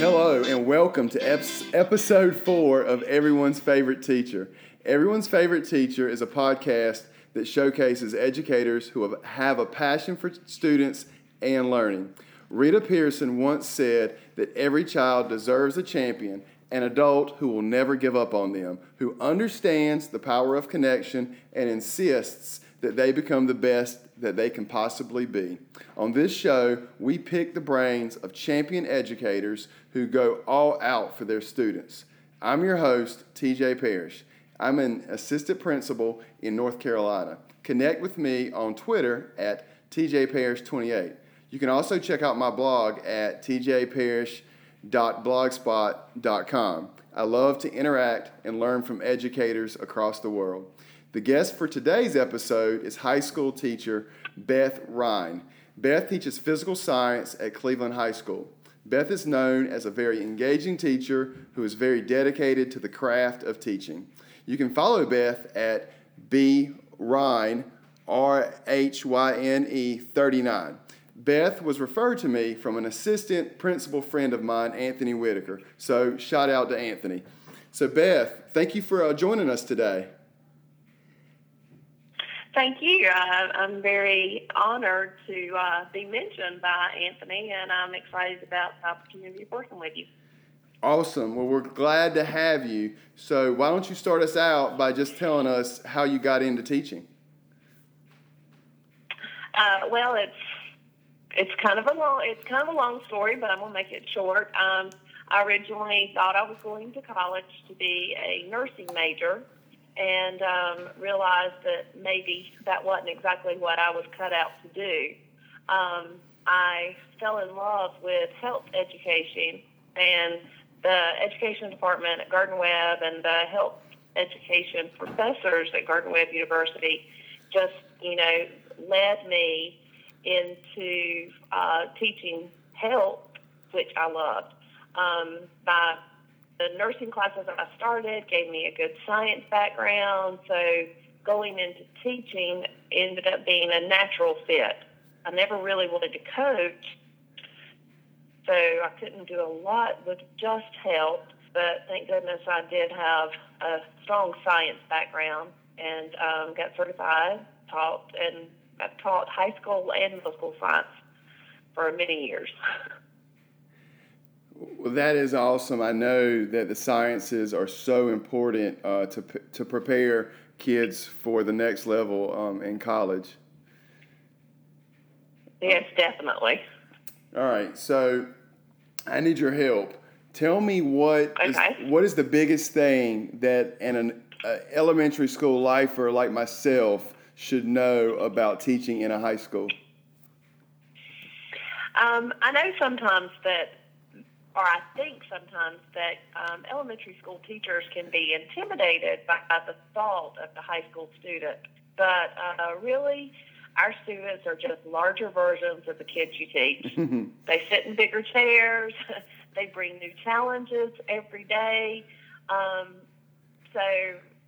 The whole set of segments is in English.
Hello, and welcome to episode four of Everyone's Favorite Teacher. Everyone's Favorite Teacher is a podcast that showcases educators who have a passion for students and learning. Rita Pierson once said that every child deserves a champion, an adult who will never give up on them, who understands the power of connection and insists that they become the best that they can possibly be. On this show, we pick the brains of champion educators who go all out for their students. I'm your host, TJ Parrish. I'm an assistant principal in North Carolina. Connect with me on Twitter at TJParrish28. You can also check out my blog at tjparrish.blogspot.com. I love to interact and learn from educators across the world. The guest for today's episode is high school teacher Beth Rhyne. Beth teaches physical science at Cleveland High School. Beth is known as a very engaging teacher who is very dedicated to the craft of teaching. You can follow Beth at B Rhyne, R H Y N E 39. Beth was referred to me from an assistant principal friend of mine, Anthony Whitaker. So, shout out to Anthony. So, Beth, thank you for uh, joining us today. Thank you. Uh, I'm very honored to uh, be mentioned by Anthony, and I'm excited about the opportunity of working with you. Awesome. Well, we're glad to have you. So, why don't you start us out by just telling us how you got into teaching? Uh, well, it's it's kind of a long it's kind of a long story, but I'm gonna make it short. Um, I originally thought I was going to college to be a nursing major, and um, realized that maybe that wasn't exactly what I was cut out to do. Um, I fell in love with health education and the education department at Gardner Webb and the health education professors at Gardner Webb University just, you know, led me into uh, teaching health, which I loved. Um, by the nursing classes I started gave me a good science background, so going into teaching ended up being a natural fit. I never really wanted to coach, so I couldn't do a lot with just health, but thank goodness I did have a strong science background and um, got certified, taught, and I've taught high school and middle school science for many years. Well, that is awesome. I know that the sciences are so important uh, to to prepare kids for the next level um, in college. Yes, definitely. All right, so I need your help. Tell me what okay. is, what is the biggest thing that an uh, elementary school lifer like myself should know about teaching in a high school? Um, I know sometimes that or I think sometimes that um, elementary school teachers can be intimidated by, by, the thought of the high school student. But uh, really, our students are just larger versions of the kids you teach. they sit in bigger chairs, they bring new challenges every day. Um, so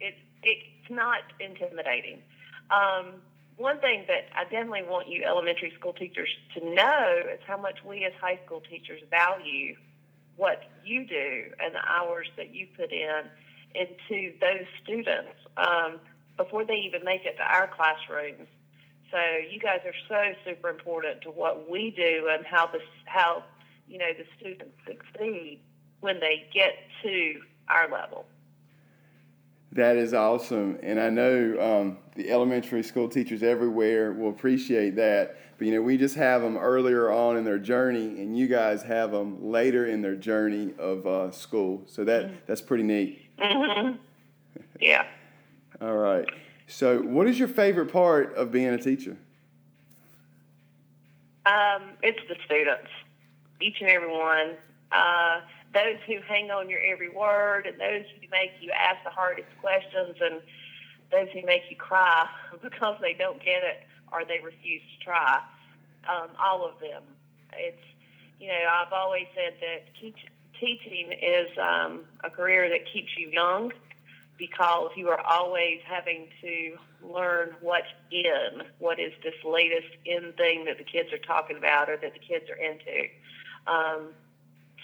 it, it's not intimidating. Um, one thing that I definitely want you elementary school teachers to know is how much we as high school teachers value what you do and the hours that you put in into those students um, before they even make it to our classrooms. So you guys are so super important to what we do and how the how you know the students succeed when they get to our level. That is awesome, and I know um, the elementary school teachers everywhere will appreciate that. But you know, we just have them earlier on in their journey, and you guys have them later in their journey of uh, school. So that mm-hmm. that's pretty neat. Mm-hmm. Yeah. All right. So, what is your favorite part of being a teacher? Um, it's the students, each and every one. Uh, those who hang on your every word, and those who make you ask the hardest questions, and those who make you cry because they don't get it or they refuse to try. Um, all of them. It's you know I've always said that teach, teaching is um, a career that keeps you young because you are always having to learn what's in, what is this latest in thing that the kids are talking about or that the kids are into. Um,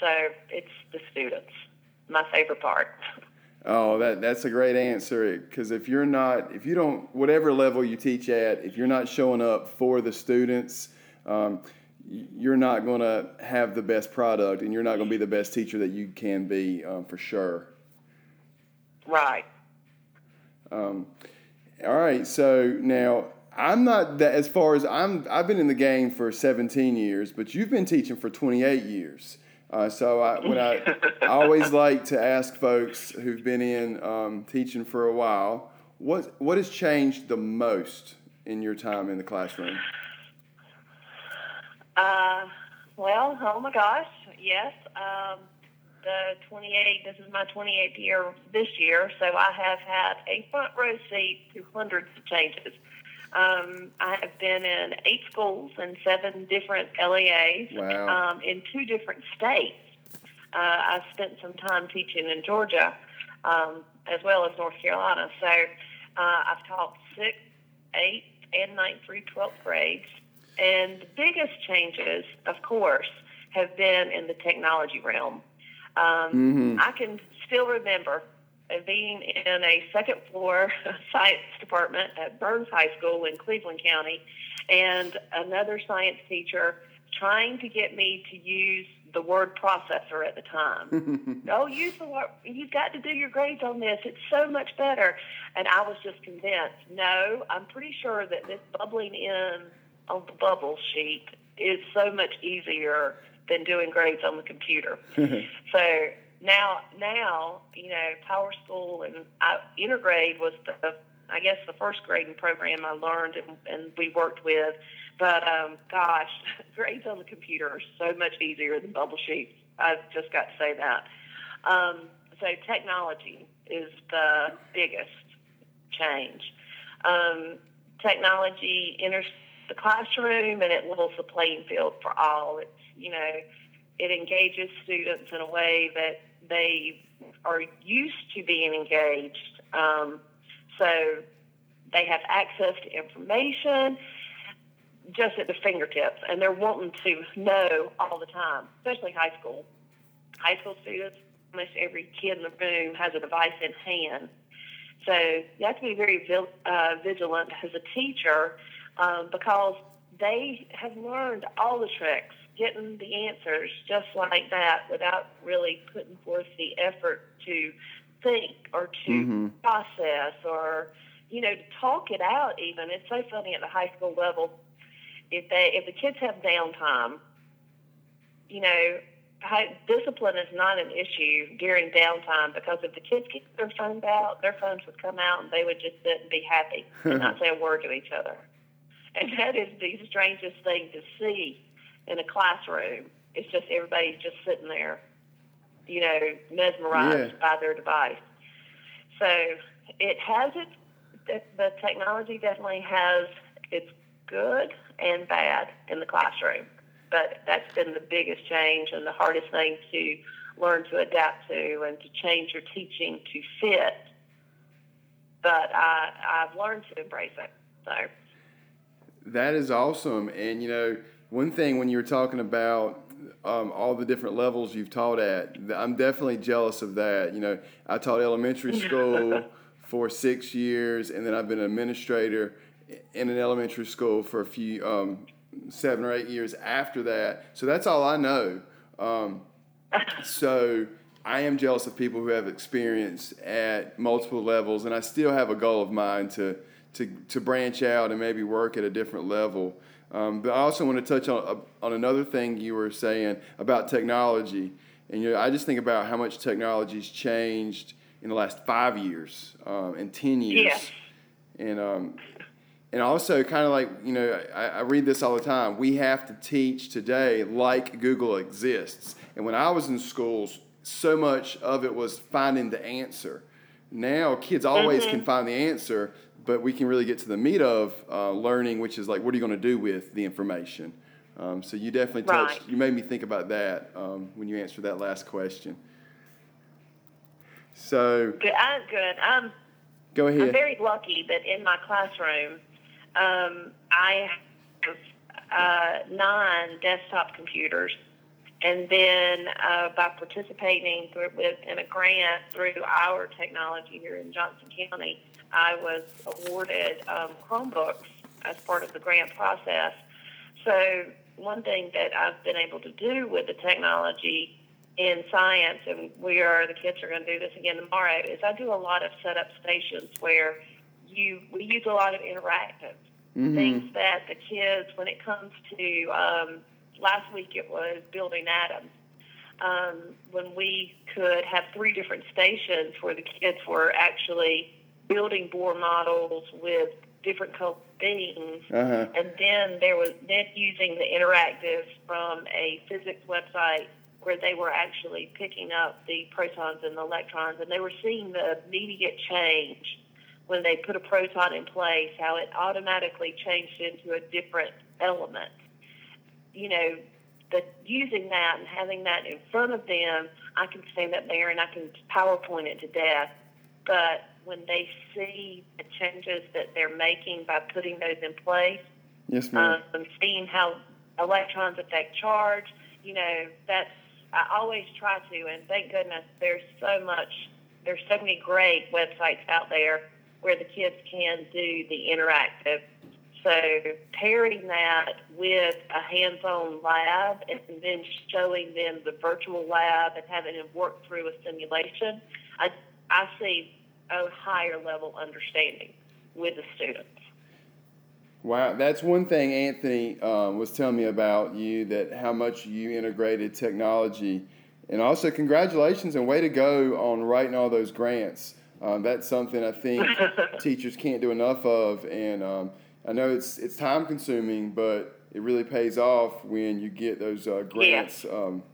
so it's the students, my favorite part. Oh, that that's a great answer. Because if you're not, if you don't, whatever level you teach at, if you're not showing up for the students, um, you're not going to have the best product, and you're not going to be the best teacher that you can be um, for sure. Right. Um, all right. So now I'm not that as far as I'm. I've been in the game for 17 years, but you've been teaching for 28 years. Uh, so I, when I, I always like to ask folks who've been in um, teaching for a while, what what has changed the most in your time in the classroom? Uh, well, oh my gosh, yes. Um, the 28, this is my 28th year this year, so I have had a front row seat to hundreds of changes. Um, I have been in eight schools and seven different LEAs Wow. um, in two different states. Uh, I spent some time teaching in Georgia um, as well as North Carolina. So uh, I've taught sixth, eighth, and ninth through 12th grades. And the biggest changes, of course, have been in the technology realm. Um, Mhm. I can still remember being in a second floor science department at Burns High School in Cleveland County, and another science teacher trying to get me to use the word processor at the time. oh, use the word. You've got to do your grades on this. It's so much better. And I was just convinced. No, I'm pretty sure that this bubbling in on the bubble sheet is so much easier than doing grades on the computer. So now, now you know, Power School and I, Integrade was the, I guess, the first grading program I learned and, and we worked with. But um, gosh, grades on the computer are so much easier than bubble sheets. I've just got to say that. Um, so technology is the biggest change. Um, technology enters the classroom and it levels the playing field for all. It's you know it engages students in a way that they are used to being engaged. Um, so they have access to information just at the fingertips, and they're wanting to know all the time, especially high school. High school students, almost every kid in the room has a device in hand. So you have to be very uh, vigilant as a teacher um, because they have learned all the tricks getting the answers just like that without really putting forth the effort to think or to Mhm. process or you know to talk it out even. It's so funny at the high school level if they if the kids have downtime you know high, discipline is not an issue during downtime because if the kids get their phones out their phones would come out and they would just sit and be happy and not say a word to each other. And that is the strangest thing to see in a classroom. It's just everybody's just sitting there, you know, mesmerized Yeah. by their device. So it has its, the, the technology definitely has its good and bad in the classroom. But that's been the biggest change and the hardest thing to learn to adapt to and to change your teaching to fit. But I, I've learned to embrace it. So. That is awesome. And you know, one thing when you were talking about um, all the different levels you've taught at, I'm definitely jealous of that. You know, I taught elementary school for six years, and then I've been an administrator in an elementary school for a few um, seven or eight years after that. So that's all I know. Um, so I am jealous of people who have experience at multiple levels, and I still have a goal of mine to to to branch out and maybe work at a different level. Um, but I also want to touch on on another thing you were saying about technology, and you know I just think about how much technology's changed in the last five years um, and ten years, Yes. and um, and also kind of like you know I, I read this all the time. We have to teach today like google exists. And when i was in schools so much of it was finding the answer. Now kids always can find the answer but we can really get to the meat of uh, learning which is like what are you going to do with the information um, so you definitely touched Right. you made me think about that um, when you answered that last question so Good. I'm good. I'm go ahead. I'm very lucky that in my classroom, um, I have uh, nine desktop computers, and then uh, by participating through, with, in a grant through our technology here in Johnston County, I was awarded um, Chromebooks as part of the grant process. So one thing that I've been able to do with the technology in science, and we are the kids are going to do this again tomorrow, is I do a lot of setup stations where you we use a lot of interactive mm-hmm. things that the kids, when it comes to um, last week, it was building atoms. Um, when we could have three different stations where the kids were actually building Bohr models with different colored beams, uh-huh. and then there was then using the interactive from a physics website where they were actually picking up the protons and the electrons, and they were seeing the immediate change when they put a proton in place, how it automatically changed into a different element. You know, the, using that and having that in front of them, I can stand up there and I can PowerPoint it to death. But when they see the changes that they're making by putting those in place, yes, ma'am. Um, seeing how electrons affect charge, you know, that's I always try to, and thank goodness there's so much, there's so many great websites out there where the kids can do the interactive. So pairing that with a hands-on lab and then showing them the virtual lab and having them work through a simulation, I, I see a higher level understanding with the students. Wow, that's one thing Anthony um, was telling me about you that how much you integrated technology, and also congratulations and way to go on writing all those grants. Um, that's something I think teachers can't do enough of, and um, I know it's it's time consuming, but it really pays off when you get those uh, grants. Yeah. Um,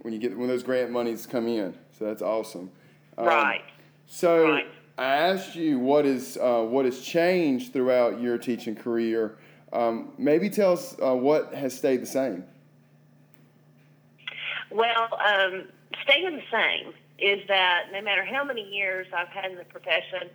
when you get when those grant monies come in, so that's awesome. Um, right. So right. I asked you what is uh, what has changed throughout your teaching career. Um, maybe tell us uh, what has stayed the same. Well, um, staying the same is that no matter how many years I've had in the profession,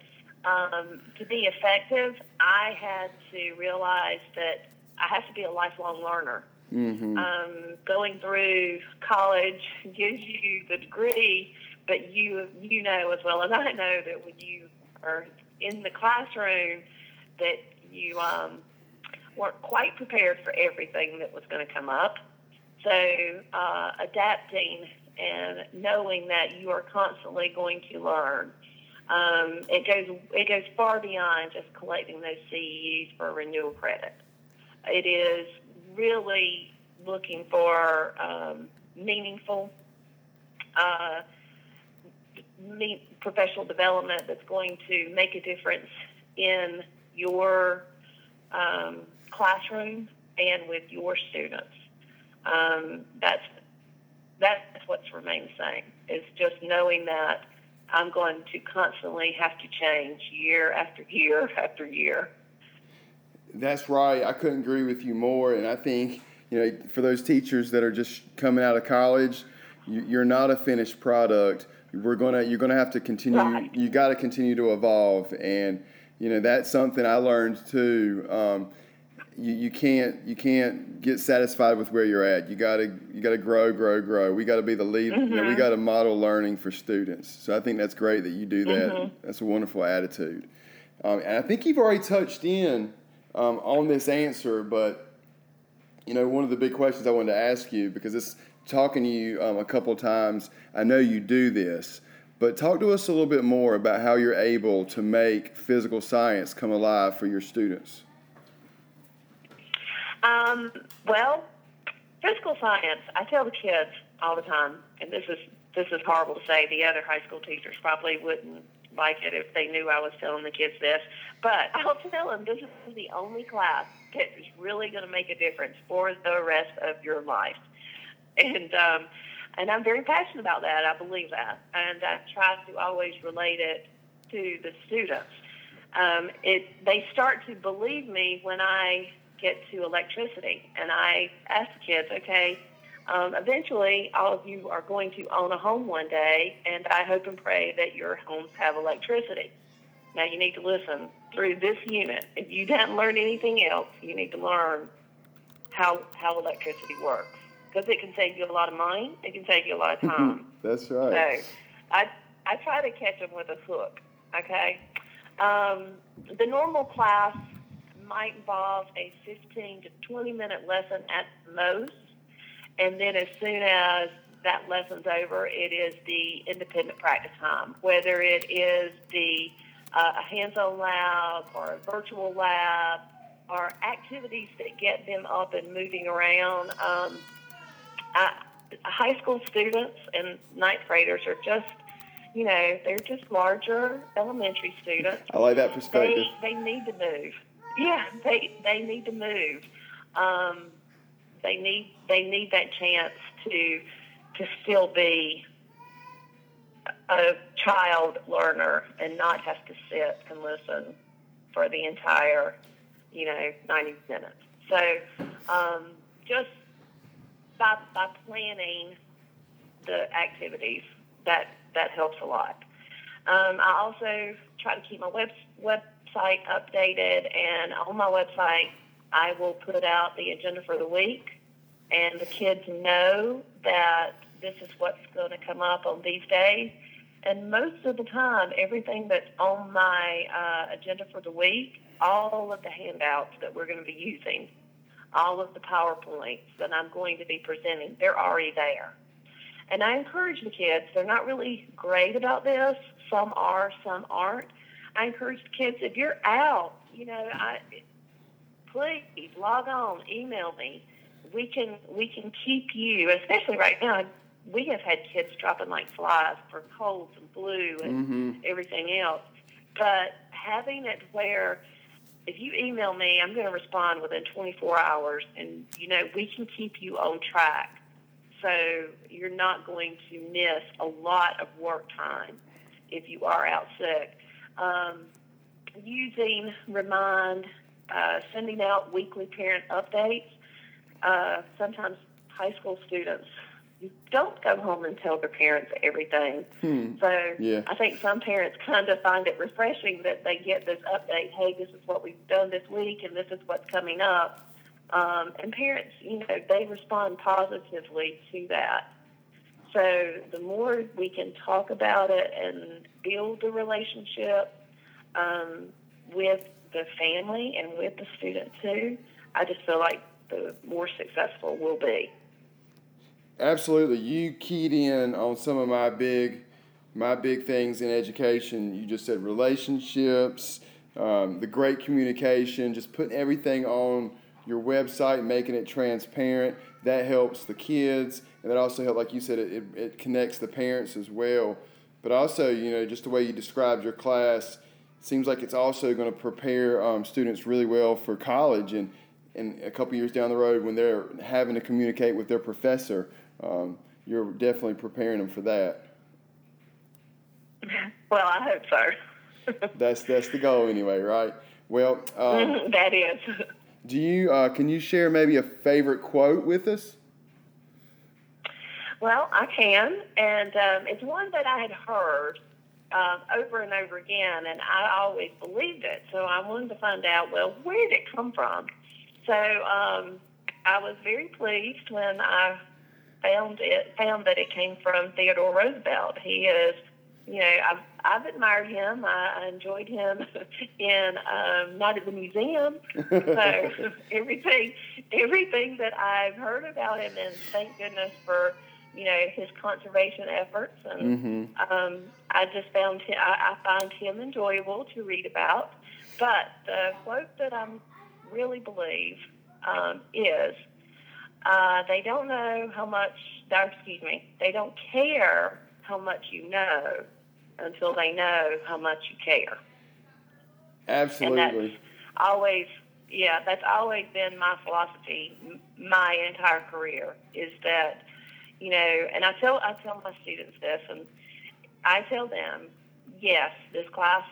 um, to be effective, I had to realize that I have to be a lifelong learner. Mm-hmm. Um, going through college gives you the degree, but you you know as well as I know that when you are in the classroom, that you um, weren't quite prepared for everything that was going to come up. So uh, adapting and knowing that you are constantly going to learn. Um, it goes it goes far beyond just collecting those CEUs for renewal credit. It is really looking for um, meaningful uh, professional development that's going to make a difference in your um, classroom and with your students. Um, that's that's what's remained same. Is just knowing that I'm going to constantly have to change year after year after year. That's right. I couldn't agree with you more. And I think you know, for those teachers that are just coming out of college, you, are not a finished product. We're gonna you're gonna have to continue. Right. You got to continue to evolve, and you know that's something I learned too. Um, you, you can't you can't get satisfied with where you're at. You gotta you gotta grow, grow, grow. We gotta be the lead. Mm-hmm. You know, we mm-hmm. gotta model learning for students. So I think that's great that you do that. Mm-hmm. That's a wonderful attitude. Um, and I think you've already touched in um, on this answer, but you know one of the big questions I wanted to ask you because it's talking to you um, a couple times. I know you do this. But talk to us a little bit more about how you're able to make physical science come alive for your students. Um, well, physical science. I tell the kids all the time, and this is this is horrible to say. The other high school teachers probably wouldn't like it if they knew I was telling the kids this, but I'll tell them this is the only class that is really going to make a difference for the rest of your life, and um, and I'm very passionate about that. I believe that, and I try to always relate it to the students. Um, it they start to believe me when I get to electricity. And I ask the kids, okay, um, eventually all of you are going to own a home one day, and I hope and pray that your homes have electricity. Now you need to listen through this unit. If you didn't learn anything else, you need to learn how how electricity works because it can save you a lot of money. It can save you a lot of time. That's right. So I I try to catch them with a hook. Okay. Um, the normal class might involve a 15 to 20 minute lesson at most, and then as soon as that lesson's over, it is the independent practice time, whether it is the uh, a hands-on lab or a virtual lab or activities that get them up and moving around. Um, I, high school students and ninth graders are just, you know, they're just larger elementary students. I like that perspective. They, they need to move. Yeah, they they need to move. Um, they need they need that chance to to still be a child learner and not have to sit and listen for the entire, you know, 90 minutes. So um, just by, by planning the activities, that, that helps a lot. Um, I also try to keep my web, website updated, and on my website, I will put out the agenda for the week, and the kids know that this is what's going to come up on these days. And most of the time, everything that's on my uh, agenda for the week, all of the handouts that we're going to be using, all of the PowerPoints that I'm going to be presenting, they're already there. And I encourage the kids, they're not really great about this. Some are, some aren't. I encourage the kids, if you're out, you know, I, please log on, email me. We can we can keep you, especially right now we have had kids dropping like flies for colds and flu and Mm-hmm. everything else. But having it where if you email me, I'm going to respond within 24 hours, and you know we can keep you on track. So you're not going to miss a lot of work time if you are out sick. Um, using Remind, uh, sending out weekly parent updates. Uh, sometimes high school students don't go home and tell their parents everything. Hmm. So Yeah. I think some parents kind of find it refreshing that they get this update. Hey, this is what we've done this week, and this is what's coming up. Um, and parents, you know, they respond positively to that. So the more we can talk about it and build the relationship um, with the family and with the student too, I just feel like the more successful we'll be. Absolutely. You keyed in on some of my big my big things in education. You just said relationships, um, the great communication, just putting everything on your website, making it transparent. That helps the kids, and that also helps, like you said, it, it, it connects the parents as well. But also, you know, just the way you described your class seems like it's also going to prepare um, students really well for college and, and a couple years down the road when they're having to communicate with their professor. Um, you're definitely preparing them for that. Well, I hope so. That's that's the goal anyway, right? Well, um, that is. do you uh, can you share maybe a favorite quote with us? Well, I can, and um, it's one that I had heard um, over and over again, and I always believed it. So I wanted to find out, well, where did it come from? So um, I was very pleased when I found it found that it came from Theodore Roosevelt. He is, you know, I've I've admired him. I, I enjoyed him in um, Night at the Museum. So everything everything that I've heard about him, and thank goodness for you know his conservation efforts, and hmm um, I just found him, I, I find him enjoyable to read about. But the quote that I really believe um, is, uh, "They don't know how much. Or, excuse me. They don't care how much you know until they know how much you care." And Absolutely. that's always, yeah, that's always been my philosophy my entire career is that, you know, and I tell I tell my students this, and I tell them, yes, this class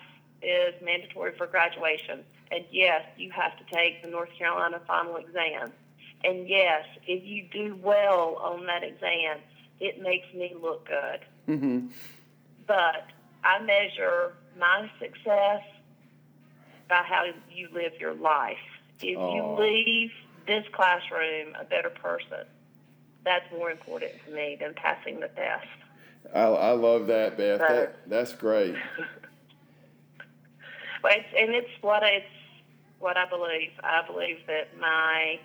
is mandatory for graduation, and yes, you have to take the North Carolina final exam, and yes, if you do well on that exam, it makes me look good hmm but I measure my success by how you live your life. If you leave this classroom a better person, that's more important to me than passing the test. I, I love that, Beth. So- that, that's great. But it's, and it's what it's what I believe. I believe that my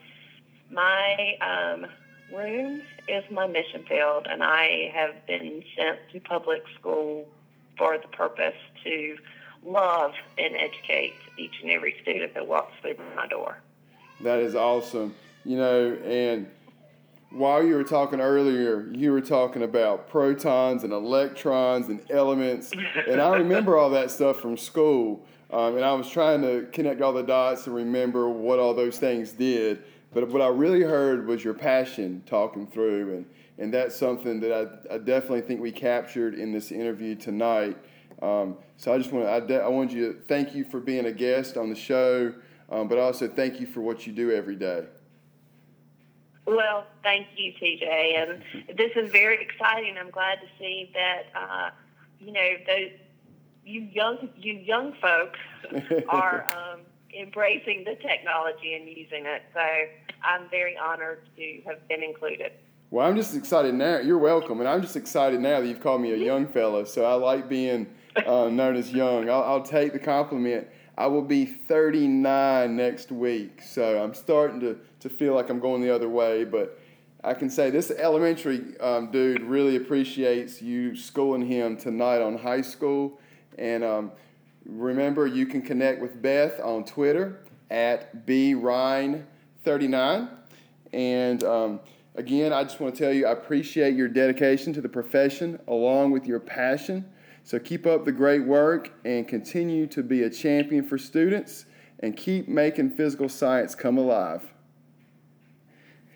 my um, room is my mission field, and I have been sent to public school for the purpose to love and educate each and every student that walks through my door. That is awesome. You know, and while you were talking earlier, you were talking about protons and electrons and elements, and I remember all that stuff from school. Um, and I was trying to connect all the dots and remember what all those things did. But what I really heard was your passion talking through, and, and that's something that I, I definitely think we captured in this interview tonight. Um, so I just want to, I, de- I wanted you to thank you for being a guest on the show, um, but also thank you for what you do every day. Well, thank you, TJ. And this is very exciting. I'm glad to see that uh, you know those you young you young folks are um, embracing the technology and using it. So I'm very honored to have been included. Well, I'm just excited now. You're welcome, and I'm just excited now that you've called me a young fellow. So I like being uh, known as young. I'll, I'll take the compliment. I will be 39 next week, so I'm starting to, to feel like I'm going the other way. But I can say this elementary um, dude really appreciates you schooling him tonight on high school. And um, remember, you can connect with Beth on Twitter at brhyne39. And um, again, I just want to tell you, I appreciate your dedication to the profession along with your passion. So keep up the great work and continue to be a champion for students and keep making physical science come alive.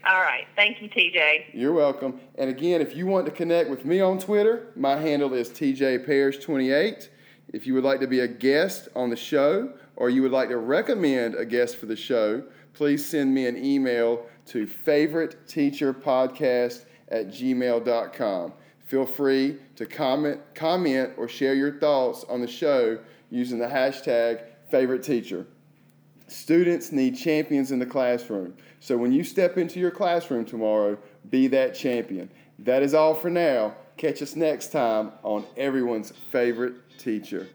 All right. Thank you, TJ. You're welcome. And again, if you want to connect with me on Twitter, my handle is TJParrish28. If you would like to be a guest on the show or you would like to recommend a guest for the show, please send me an email to favoriteteacherpodcast at gmail.com. Feel free to comment, comment or share your thoughts on the show using the hashtag favorite teacher. Students need champions in the classroom. So when you step into your classroom tomorrow, be that champion. That is all for now. Catch us next time on everyone's favorite teacher.